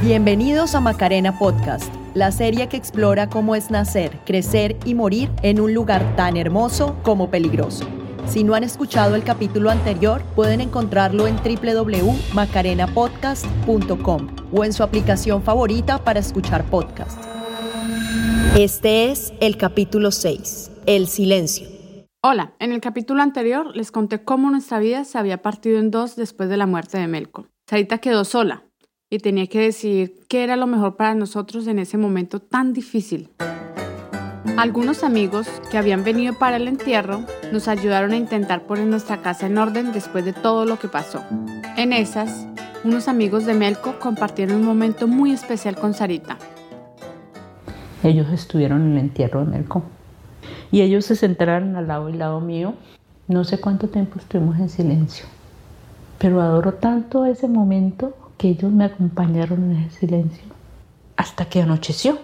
Bienvenidos a Macarena Podcast, la serie que explora cómo es nacer, crecer y morir en un lugar tan hermoso como peligroso. Si no han escuchado el capítulo anterior, pueden encontrarlo en www.macarenapodcast.com o en su aplicación favorita para escuchar podcasts. Este es el capítulo 6, El silencio. Hola, en el capítulo anterior les conté cómo nuestra vida se había partido en dos después de la muerte de Melco. Sarita quedó sola, y tenía que decidir qué era lo mejor para nosotros en ese momento tan difícil. Algunos amigos que habían venido para el entierro nos ayudaron a intentar poner nuestra casa en orden después de todo lo que pasó. En esas, unos amigos de Melco compartieron un momento muy especial con Sarita. Ellos estuvieron en el entierro de Melco y ellos se sentaron al lado y lado mío. No sé cuánto tiempo estuvimos en silencio, pero adoro tanto ese momento que ellos me acompañaron en ese silencio hasta que anocheció.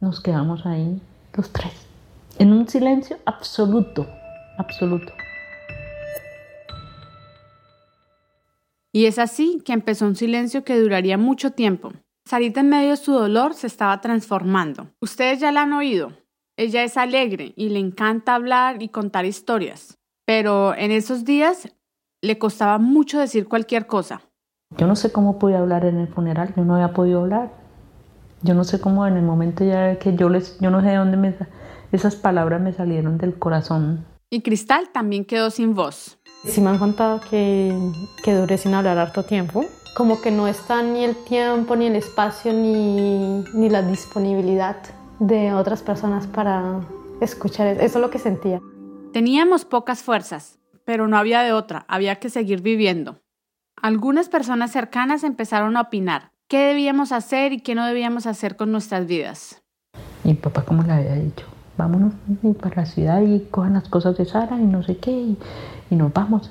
Nos quedamos ahí los tres, en un silencio absoluto, absoluto. Y es así que empezó un silencio que duraría mucho tiempo. Sarita en medio de su dolor se estaba transformando. Ustedes ya la han oído. Ella es alegre y le encanta hablar y contar historias. Pero en esos días le costaba mucho decir cualquier cosa. Yo no sé cómo pude hablar en el funeral, yo no había podido hablar. Yo no sé cómo en el momento ya que yo les, yo no sé de dónde me, esas palabras me salieron del corazón. Y Cristal también quedó sin voz. Sí me han contado que, que duré sin hablar harto tiempo. Como que no está ni el tiempo, ni el espacio, ni, ni la disponibilidad de otras personas para escuchar. Eso es lo que sentía. Teníamos pocas fuerzas, pero no había de otra, había que seguir viviendo. Algunas personas cercanas empezaron a opinar qué debíamos hacer y qué no debíamos hacer con nuestras vidas. Mi papá, como le había dicho, vámonos para la ciudad y cojan las cosas de Sara y no sé qué, y, nos vamos.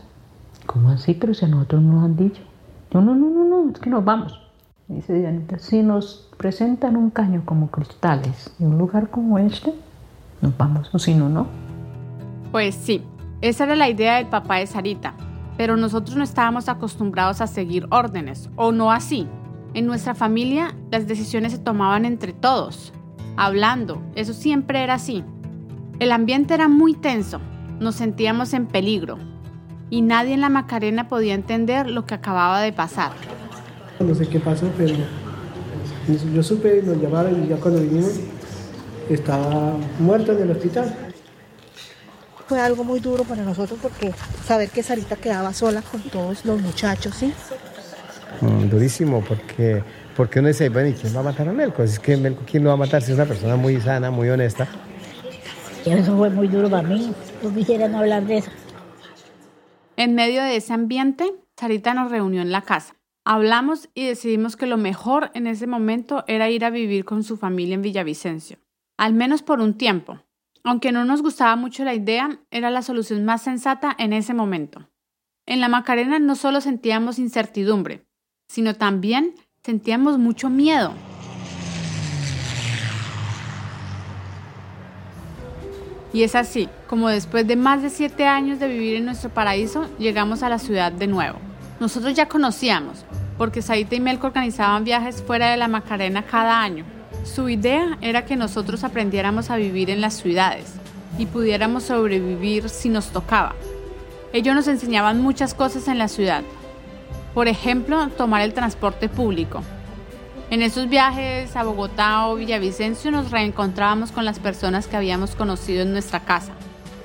¿Cómo así? Pero si a nosotros nos han dicho. Yo, no, no, no, no, es que nos vamos. Dice Dianita, si nos presentan un caño como cristales en un lugar como este, nos vamos, o si no, no. Pues sí, esa era la idea del papá de Sarita, pero nosotros no estábamos acostumbrados a seguir órdenes, o no así. En nuestra familia las decisiones se tomaban entre todos, hablando, eso siempre era así. El ambiente era muy tenso, nos sentíamos en peligro y nadie en la Macarena podía entender lo que acababa de pasar. No sé qué pasó, pero yo supe, nos llamaron y ya cuando vinimos estaba muerto en el hospital fue algo muy duro para nosotros porque saber que Sarita quedaba sola con todos los muchachos, ¿sí? Mm, durísimo, porque, porque uno dice, bueno, ¿y quién va a matar a Melco? Es que Melco, ¿quién lo va a matar si es una persona muy sana, muy honesta? Y eso fue muy duro para mí. No quisiera no hablar de eso. En medio de ese ambiente, Sarita nos reunió en la casa. Hablamos y decidimos que lo mejor en ese momento era ir a vivir con su familia en Villavicencio, al menos por un tiempo, aunque no nos gustaba mucho la idea, era la solución más sensata en ese momento. En la Macarena no solo sentíamos incertidumbre, sino también sentíamos mucho miedo. Y es así, como después de más de siete años de vivir en nuestro paraíso, llegamos a la ciudad de nuevo. Nosotros ya conocíamos, porque Saita y Melco organizaban viajes fuera de la Macarena cada año, su idea era que nosotros aprendiéramos a vivir en las ciudades y pudiéramos sobrevivir si nos tocaba. Ellos nos enseñaban muchas cosas en la ciudad. Por ejemplo, tomar el transporte público. En esos viajes a Bogotá o Villavicencio nos reencontrábamos con las personas que habíamos conocido en nuestra casa.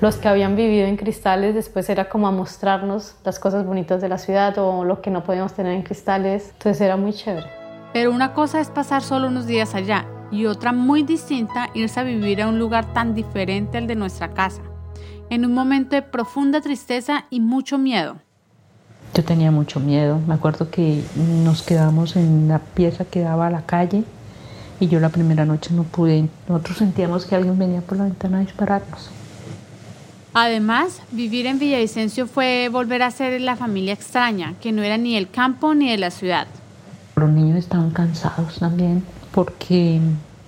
Los que habían vivido en cristales después era como a mostrarnos las cosas bonitas de la ciudad o lo que no podíamos tener en cristales. Entonces era muy chévere. Pero una cosa es pasar solo unos días allá y otra muy distinta irse a vivir a un lugar tan diferente al de nuestra casa, en un momento de profunda tristeza y mucho miedo. Yo tenía mucho miedo, me acuerdo que nos quedamos en la pieza que daba a la calle y yo la primera noche no pude, nosotros sentíamos que alguien venía por la ventana a dispararnos. Además, vivir en Villavicencio fue volver a ser la familia extraña, que no era ni el campo ni de la ciudad. Los niños estaban cansados también porque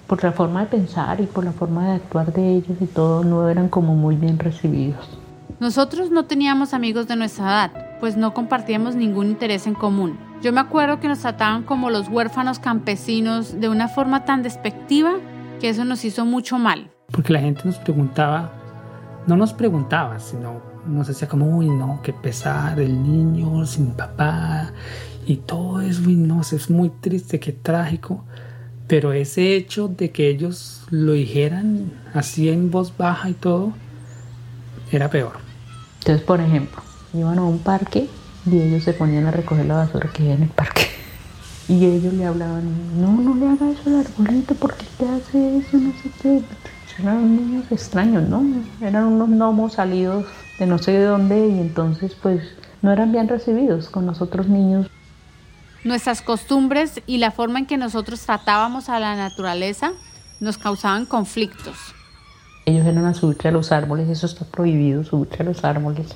por la forma de pensar y por la forma de actuar de ellos y todo no eran como muy bien recibidos. Nosotros no teníamos amigos de nuestra edad, pues no compartíamos ningún interés en común. Yo me acuerdo que nos trataban como los huérfanos campesinos de una forma tan despectiva que eso nos hizo mucho mal. Porque la gente nos preguntaba, no nos preguntaba, sino nos decía como, uy, no, qué pesar, el niño sin papá y todo eso, uy, no, es muy triste, qué trágico. Pero ese hecho de que ellos lo dijeran así en voz baja y todo, era peor. Entonces, por ejemplo, iban a un parque y ellos se ponían a recoger la basura que había en el parque. Y ellos le hablaban, no, no le haga eso al arbolito, porque te hace eso? No sé qué. Eran niños extraños, ¿no? Eran unos gnomos salidos de no sé de dónde y entonces pues no eran bien recibidos con los otros niños. Nuestras costumbres y la forma en que nosotros tratábamos a la naturaleza nos causaban conflictos. Ellos eran a subirse a los árboles, eso está prohibido, subirse a los árboles.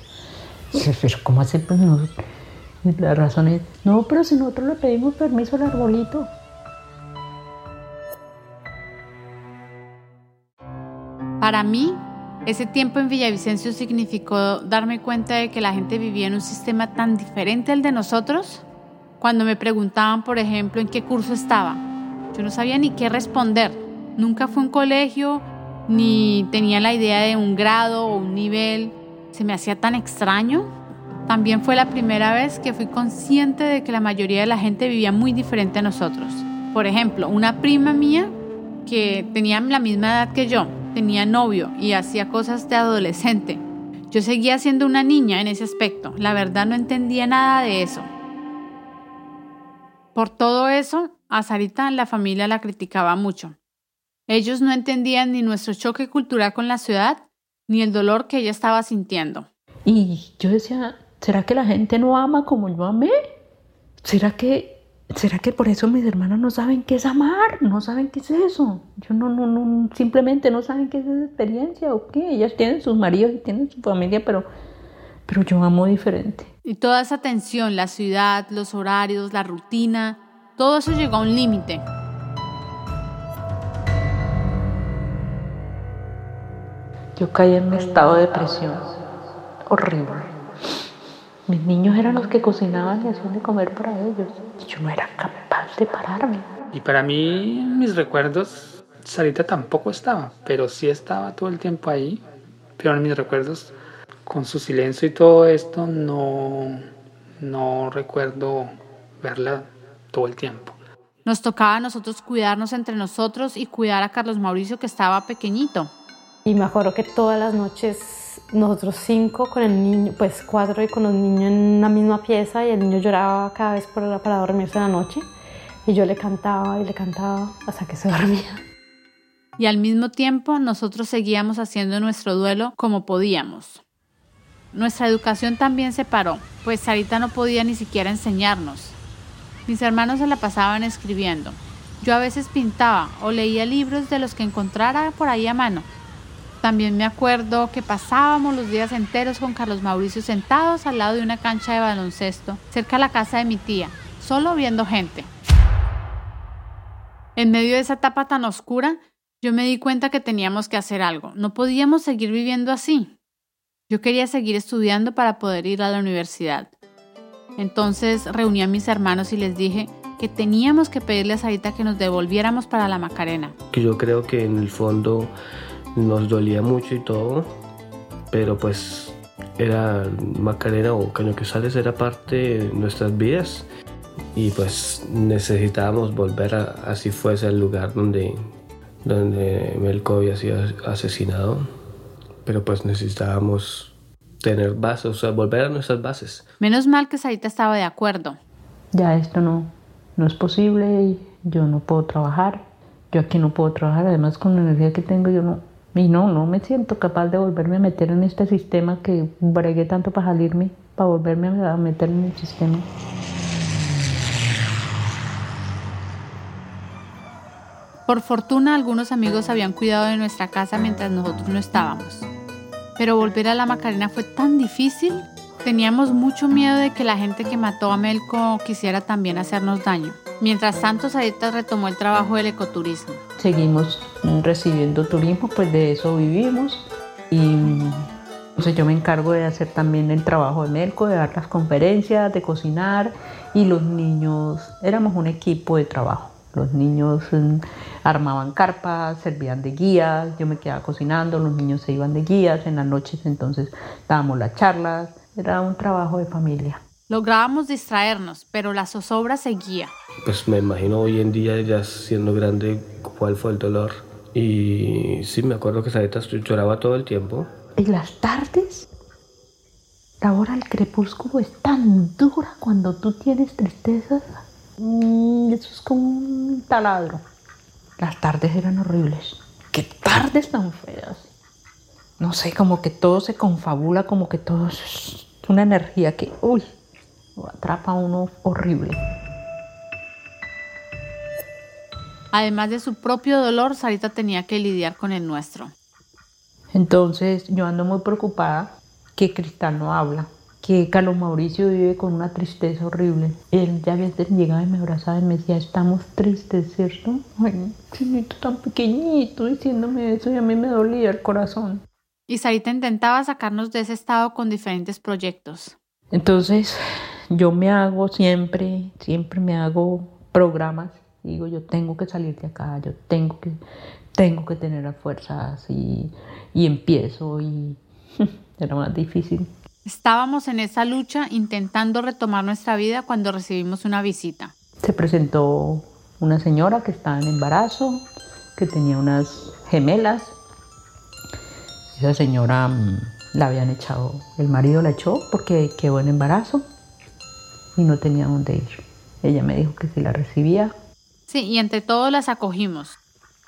Pero ¿cómo hacer? Pues no, la razón es, no, pero si nosotros le pedimos permiso al arbolito. Para mí, ese tiempo en Villavicencio significó darme cuenta de que la gente vivía en un sistema tan diferente al de nosotros. Cuando me preguntaban, por ejemplo, en qué curso estaba, yo no sabía ni qué responder. Nunca fue un colegio, ni tenía la idea de un grado o un nivel. Se me hacía tan extraño. También fue la primera vez que fui consciente de que la mayoría de la gente vivía muy diferente a nosotros. Por ejemplo, una prima mía que tenía la misma edad que yo, tenía novio y hacía cosas de adolescente. Yo seguía siendo una niña en ese aspecto. La verdad no entendía nada de eso. Por todo eso, a Sarita la familia la criticaba mucho. Ellos no entendían ni nuestro choque cultural con la ciudad, ni el dolor que ella estaba sintiendo. Y yo decía, ¿será que la gente no ama como yo amé? ¿Será que, será que por eso mis hermanas no saben qué es amar? No saben qué es eso. Yo no, no, no, simplemente no saben qué es esa experiencia o qué. Ellas tienen sus maridos y tienen su familia, pero, pero yo amo diferente. Y toda esa tensión, la ciudad, los horarios, la rutina, todo eso llegó a un límite. Yo caí en un estado de depresión horrible. Mis niños eran los que cocinaban y hacían de comer para ellos. Yo no era capaz de pararme. Y para mí, mis recuerdos, Sarita tampoco estaba, pero sí estaba todo el tiempo ahí. Pero en mis recuerdos, con su silencio y todo esto, no, no recuerdo verla todo el tiempo. Nos tocaba a nosotros cuidarnos entre nosotros y cuidar a Carlos Mauricio que estaba pequeñito. Y me acuerdo que todas las noches nosotros cinco con el niño, pues cuatro y con los niños en una misma pieza y el niño lloraba cada vez por, para dormirse en la noche y yo le cantaba y le cantaba hasta que se dormía. Y al mismo tiempo nosotros seguíamos haciendo nuestro duelo como podíamos. Nuestra educación también se paró, pues Sarita no podía ni siquiera enseñarnos. Mis hermanos se la pasaban escribiendo. Yo a veces pintaba o leía libros de los que encontrara por ahí a mano también me acuerdo que pasábamos los días enteros con Carlos Mauricio sentados al lado de una cancha de baloncesto, cerca de la casa de mi tía, solo viendo gente. En medio de esa etapa tan oscura, yo me di cuenta que teníamos que hacer algo. No podíamos seguir viviendo así. Yo quería seguir estudiando para poder ir a la universidad. Entonces reuní a mis hermanos y les dije que teníamos que pedirle a Sarita que nos devolviéramos para la Macarena. Que yo creo que en el fondo nos dolía mucho y todo, pero pues era Macarena o Caño Quesales era parte de nuestras vidas y pues necesitábamos volver a, así fuese al lugar donde, donde Melco había sido asesinado, pero pues necesitábamos tener bases, o sea, volver a nuestras bases. Menos mal que Sarita estaba de acuerdo. Ya esto no, no es posible, yo no puedo trabajar, yo aquí no puedo trabajar, además con la energía que tengo yo no, y no, no me siento capaz de volverme a meter en este sistema que bregué tanto para salirme, para volverme a meter en el sistema. Por fortuna algunos amigos habían cuidado de nuestra casa mientras nosotros no estábamos. Pero volver a la Macarena fue tan difícil. Teníamos mucho miedo de que la gente que mató a Melco quisiera también hacernos daño. Mientras tanto, Sarita retomó el trabajo del ecoturismo. Seguimos recibiendo turismo, pues de eso vivimos. Y Entonces yo me encargo de hacer también el trabajo de Melco, de dar las conferencias, de cocinar y los niños, éramos un equipo de trabajo. Los niños armaban carpas, servían de guías, yo me quedaba cocinando, los niños se iban de guías, en las noches entonces dábamos las charlas, era un trabajo de familia. Lográbamos distraernos, pero la zozobra seguía. Pues me imagino hoy en día ya siendo grande cuál fue el dolor. Y sí, me acuerdo que Sarita lloraba todo el tiempo. ¿Y las tardes? La hora del crepúsculo es tan dura cuando tú tienes tristezas. Mm, eso es como un taladro. Las tardes eran horribles. ¡Qué tardes tan feas! No sé, como que todo se confabula, como que todo es una energía que, uy, lo atrapa a uno horrible. Además de su propio dolor, Sarita tenía que lidiar con el nuestro. Entonces yo ando muy preocupada que Cristal no habla, que Carlos Mauricio vive con una tristeza horrible. Él ya había llegado y me abrazaba y me decía, estamos tristes, ¿cierto? Ay, chinito tan pequeñito diciéndome eso y a mí me dolía el corazón. Y Sarita intentaba sacarnos de ese estado con diferentes proyectos. Entonces yo me hago siempre, siempre me hago programas. Digo, yo tengo que salir de acá, yo tengo que, tengo que tener las fuerzas y, y empiezo y era más difícil. Estábamos en esa lucha intentando retomar nuestra vida cuando recibimos una visita. Se presentó una señora que estaba en embarazo, que tenía unas gemelas. Esa señora mm, la habían echado, el marido la echó porque quedó en embarazo y no tenía dónde ir. Ella me dijo que si la recibía. Sí, y entre todos las acogimos.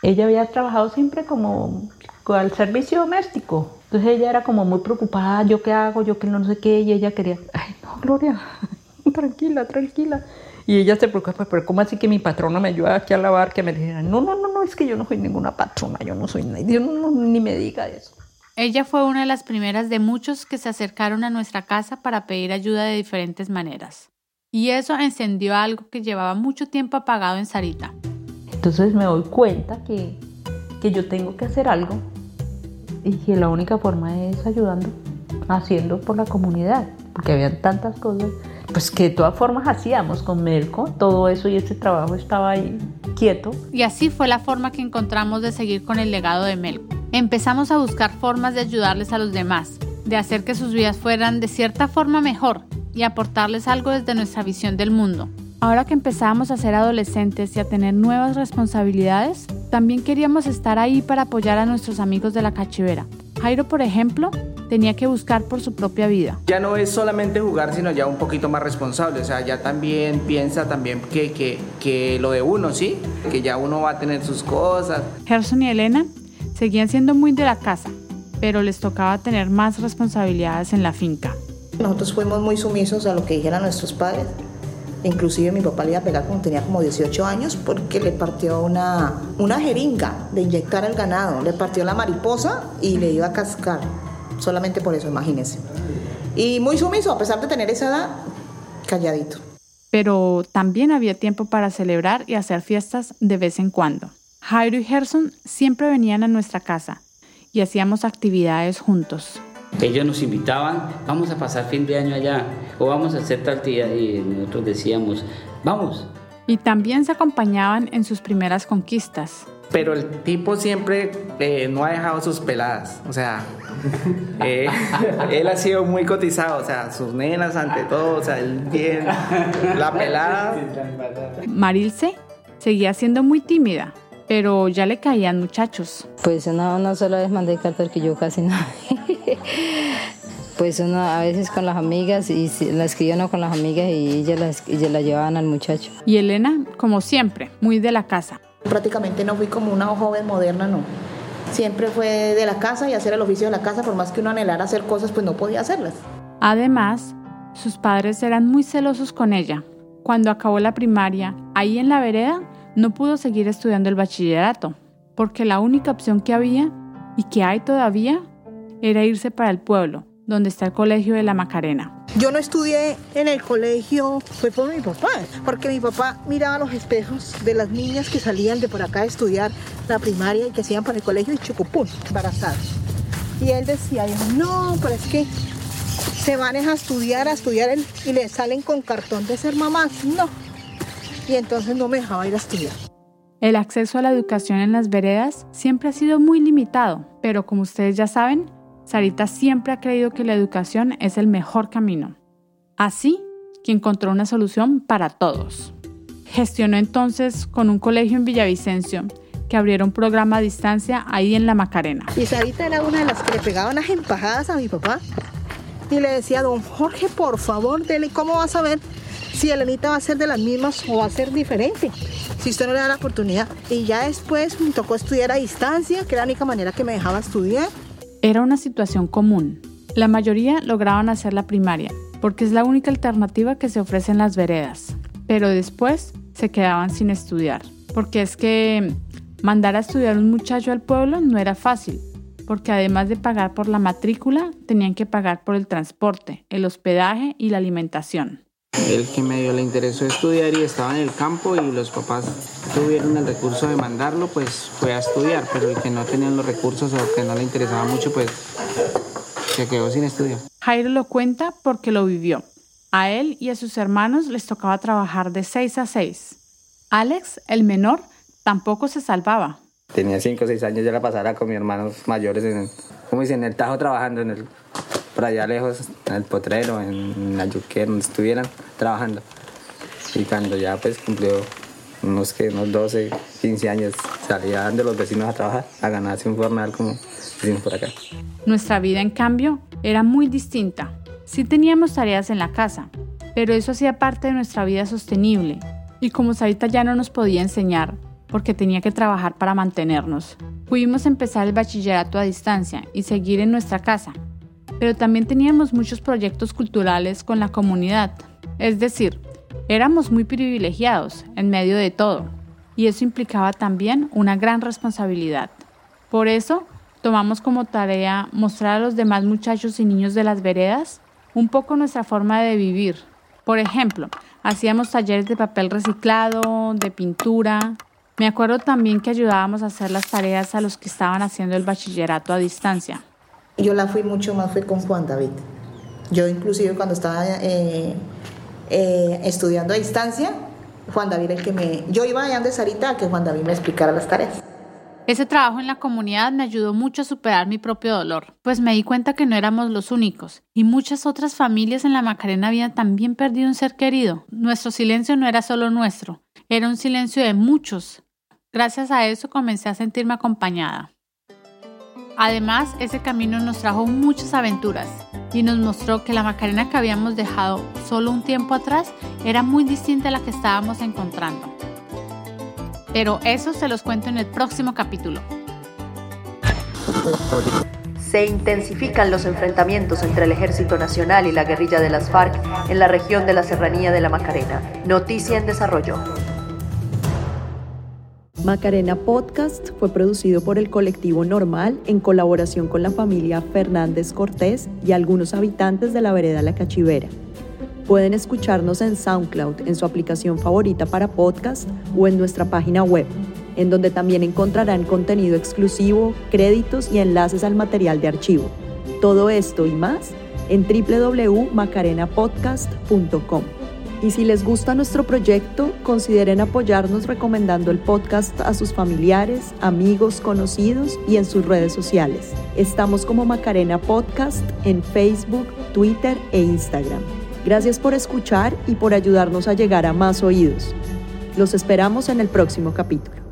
Ella había trabajado siempre como al servicio doméstico. Entonces ella era como muy preocupada, yo qué hago, yo qué no sé qué, y ella quería, ay no, Gloria, tranquila, tranquila. Y ella se preocupa, pero ¿cómo así que mi patrona me ayuda aquí a lavar? Que me dijeran, no, no, no, no, es que yo no soy ninguna patrona, yo no soy nadie, no, ni me diga eso. Ella fue una de las primeras de muchos que se acercaron a nuestra casa para pedir ayuda de diferentes maneras. Y eso encendió algo que llevaba mucho tiempo apagado en Sarita. Entonces me doy cuenta que, que yo tengo que hacer algo y que la única forma es ayudando, haciendo por la comunidad, porque habían tantas cosas, pues que de todas formas hacíamos con Melco, todo eso y ese trabajo estaba ahí quieto. Y así fue la forma que encontramos de seguir con el legado de Melco. Empezamos a buscar formas de ayudarles a los demás, de hacer que sus vidas fueran de cierta forma mejor y aportarles algo desde nuestra visión del mundo. Ahora que empezábamos a ser adolescentes y a tener nuevas responsabilidades, también queríamos estar ahí para apoyar a nuestros amigos de la cachivera. Jairo, por ejemplo, tenía que buscar por su propia vida. Ya no es solamente jugar, sino ya un poquito más responsable. O sea, ya también piensa también que, que, que lo de uno, ¿sí? Que ya uno va a tener sus cosas. Gerson y Elena seguían siendo muy de la casa, pero les tocaba tener más responsabilidades en la finca. Nosotros fuimos muy sumisos a lo que dijeran nuestros padres. Inclusive mi papá le iba a pegar cuando tenía como 18 años porque le partió una, una jeringa de inyectar al ganado, le partió la mariposa y le iba a cascar. Solamente por eso, imagínense. Y muy sumiso, a pesar de tener esa edad, calladito. Pero también había tiempo para celebrar y hacer fiestas de vez en cuando. Jairo y Gerson siempre venían a nuestra casa y hacíamos actividades juntos. Ellos nos invitaban, vamos a pasar fin de año allá o vamos a hacer tal día y nosotros decíamos, vamos. Y también se acompañaban en sus primeras conquistas. Pero el tipo siempre eh, no ha dejado sus peladas, o sea, eh, él ha sido muy cotizado, o sea, sus nenas ante todo, o sea, él bien, la pelada. Marilce seguía siendo muy tímida, pero ya le caían muchachos. Pues no, no solo vez mandé cartas que yo casi no. pues uno a veces con las amigas y la escribía uno con las amigas y ellas la, la llevaban al muchacho. Y Elena, como siempre, muy de la casa. Prácticamente no fui como una joven moderna, no. Siempre fue de la casa y hacer el oficio de la casa, por más que uno anhelara hacer cosas, pues no podía hacerlas. Además, sus padres eran muy celosos con ella. Cuando acabó la primaria, ahí en la vereda, no pudo seguir estudiando el bachillerato, porque la única opción que había, y que hay todavía, era irse para el pueblo, donde está el colegio de la Macarena. Yo no estudié en el colegio, fue por mi papá, porque mi papá miraba los espejos de las niñas que salían de por acá a estudiar la primaria y que hacían para el colegio y chucupún, embarazadas. Y él decía, no, pero es que se van a estudiar, a estudiar y le salen con cartón de ser mamás. No. Y entonces no me dejaba ir a estudiar. El acceso a la educación en las veredas siempre ha sido muy limitado, pero como ustedes ya saben, Sarita siempre ha creído que la educación es el mejor camino. Así que encontró una solución para todos. Gestionó entonces con un colegio en Villavicencio que abriera un programa a distancia ahí en la Macarena. Y Sarita era una de las que le pegaba unas empajadas a mi papá y le decía, don Jorge, por favor, dele, ¿cómo vas a ver si Elenita va a ser de las mismas o va a ser diferente? Si usted no le da la oportunidad. Y ya después me tocó estudiar a distancia, que era la única manera que me dejaba estudiar. Era una situación común. La mayoría lograban hacer la primaria, porque es la única alternativa que se ofrece en las veredas. Pero después se quedaban sin estudiar, porque es que mandar a estudiar un muchacho al pueblo no era fácil, porque además de pagar por la matrícula, tenían que pagar por el transporte, el hospedaje y la alimentación. El que medio le interesó estudiar y estaba en el campo y los papás tuvieron el recurso de mandarlo, pues fue a estudiar, pero el que no tenía los recursos o que no le interesaba mucho, pues se quedó sin estudio. Jairo lo cuenta porque lo vivió. A él y a sus hermanos les tocaba trabajar de 6 a 6. Alex, el menor, tampoco se salvaba. Tenía 5 o 6 años, yo la pasara con mis hermanos mayores, en, como dicen, en el Tajo trabajando, en el, por allá lejos, en el Potrero, en la Yuquera, donde estuvieran trabajando. Y cuando ya pues cumplió unos, que, unos 12, 15 años, salían de los vecinos a trabajar, a ganarse un jornal como decimos por acá. Nuestra vida, en cambio, era muy distinta. Sí teníamos tareas en la casa, pero eso hacía parte de nuestra vida sostenible. Y como Sarita ya no nos podía enseñar, porque tenía que trabajar para mantenernos, pudimos empezar el bachillerato a distancia y seguir en nuestra casa. Pero también teníamos muchos proyectos culturales con la comunidad. Es decir, éramos muy privilegiados en medio de todo. Y eso implicaba también una gran responsabilidad. Por eso, tomamos como tarea mostrar a los demás muchachos y niños de las veredas un poco nuestra forma de vivir. Por ejemplo, hacíamos talleres de papel reciclado, de pintura. Me acuerdo también que ayudábamos a hacer las tareas a los que estaban haciendo el bachillerato a distancia. Yo la fui mucho más fue con Juan David. Yo inclusive cuando estaba eh, eh, estudiando a distancia, Juan David el que me... Yo iba allá de Sarita a que Juan David me explicara las tareas. Ese trabajo en la comunidad me ayudó mucho a superar mi propio dolor, pues me di cuenta que no éramos los únicos, y muchas otras familias en la Macarena habían también perdido un ser querido. Nuestro silencio no era solo nuestro, era un silencio de muchos. Gracias a eso comencé a sentirme acompañada. Además, ese camino nos trajo muchas aventuras y nos mostró que la Macarena que habíamos dejado solo un tiempo atrás era muy distinta a la que estábamos encontrando. Pero eso se los cuento en el próximo capítulo. Se intensifican los enfrentamientos entre el Ejército Nacional y la guerrilla de las FARC en la región de la Serranía de la Macarena. Noticia en desarrollo. Macarena Podcast fue producido por el colectivo Normal en colaboración con la familia Fernández Cortés y algunos habitantes de la vereda La Cachivera. Pueden escucharnos en SoundCloud, en su aplicación favorita para podcast o en nuestra página web, en donde también encontrarán contenido exclusivo, créditos y enlaces al material de archivo. Todo esto y más en www.macarenapodcast.com. Y si les gusta nuestro proyecto, consideren apoyarnos recomendando el podcast a sus familiares, amigos, conocidos y en sus redes sociales. Estamos como Macarena Podcast en Facebook, Twitter e Instagram. Gracias por escuchar y por ayudarnos a llegar a más oídos. Los esperamos en el próximo capítulo.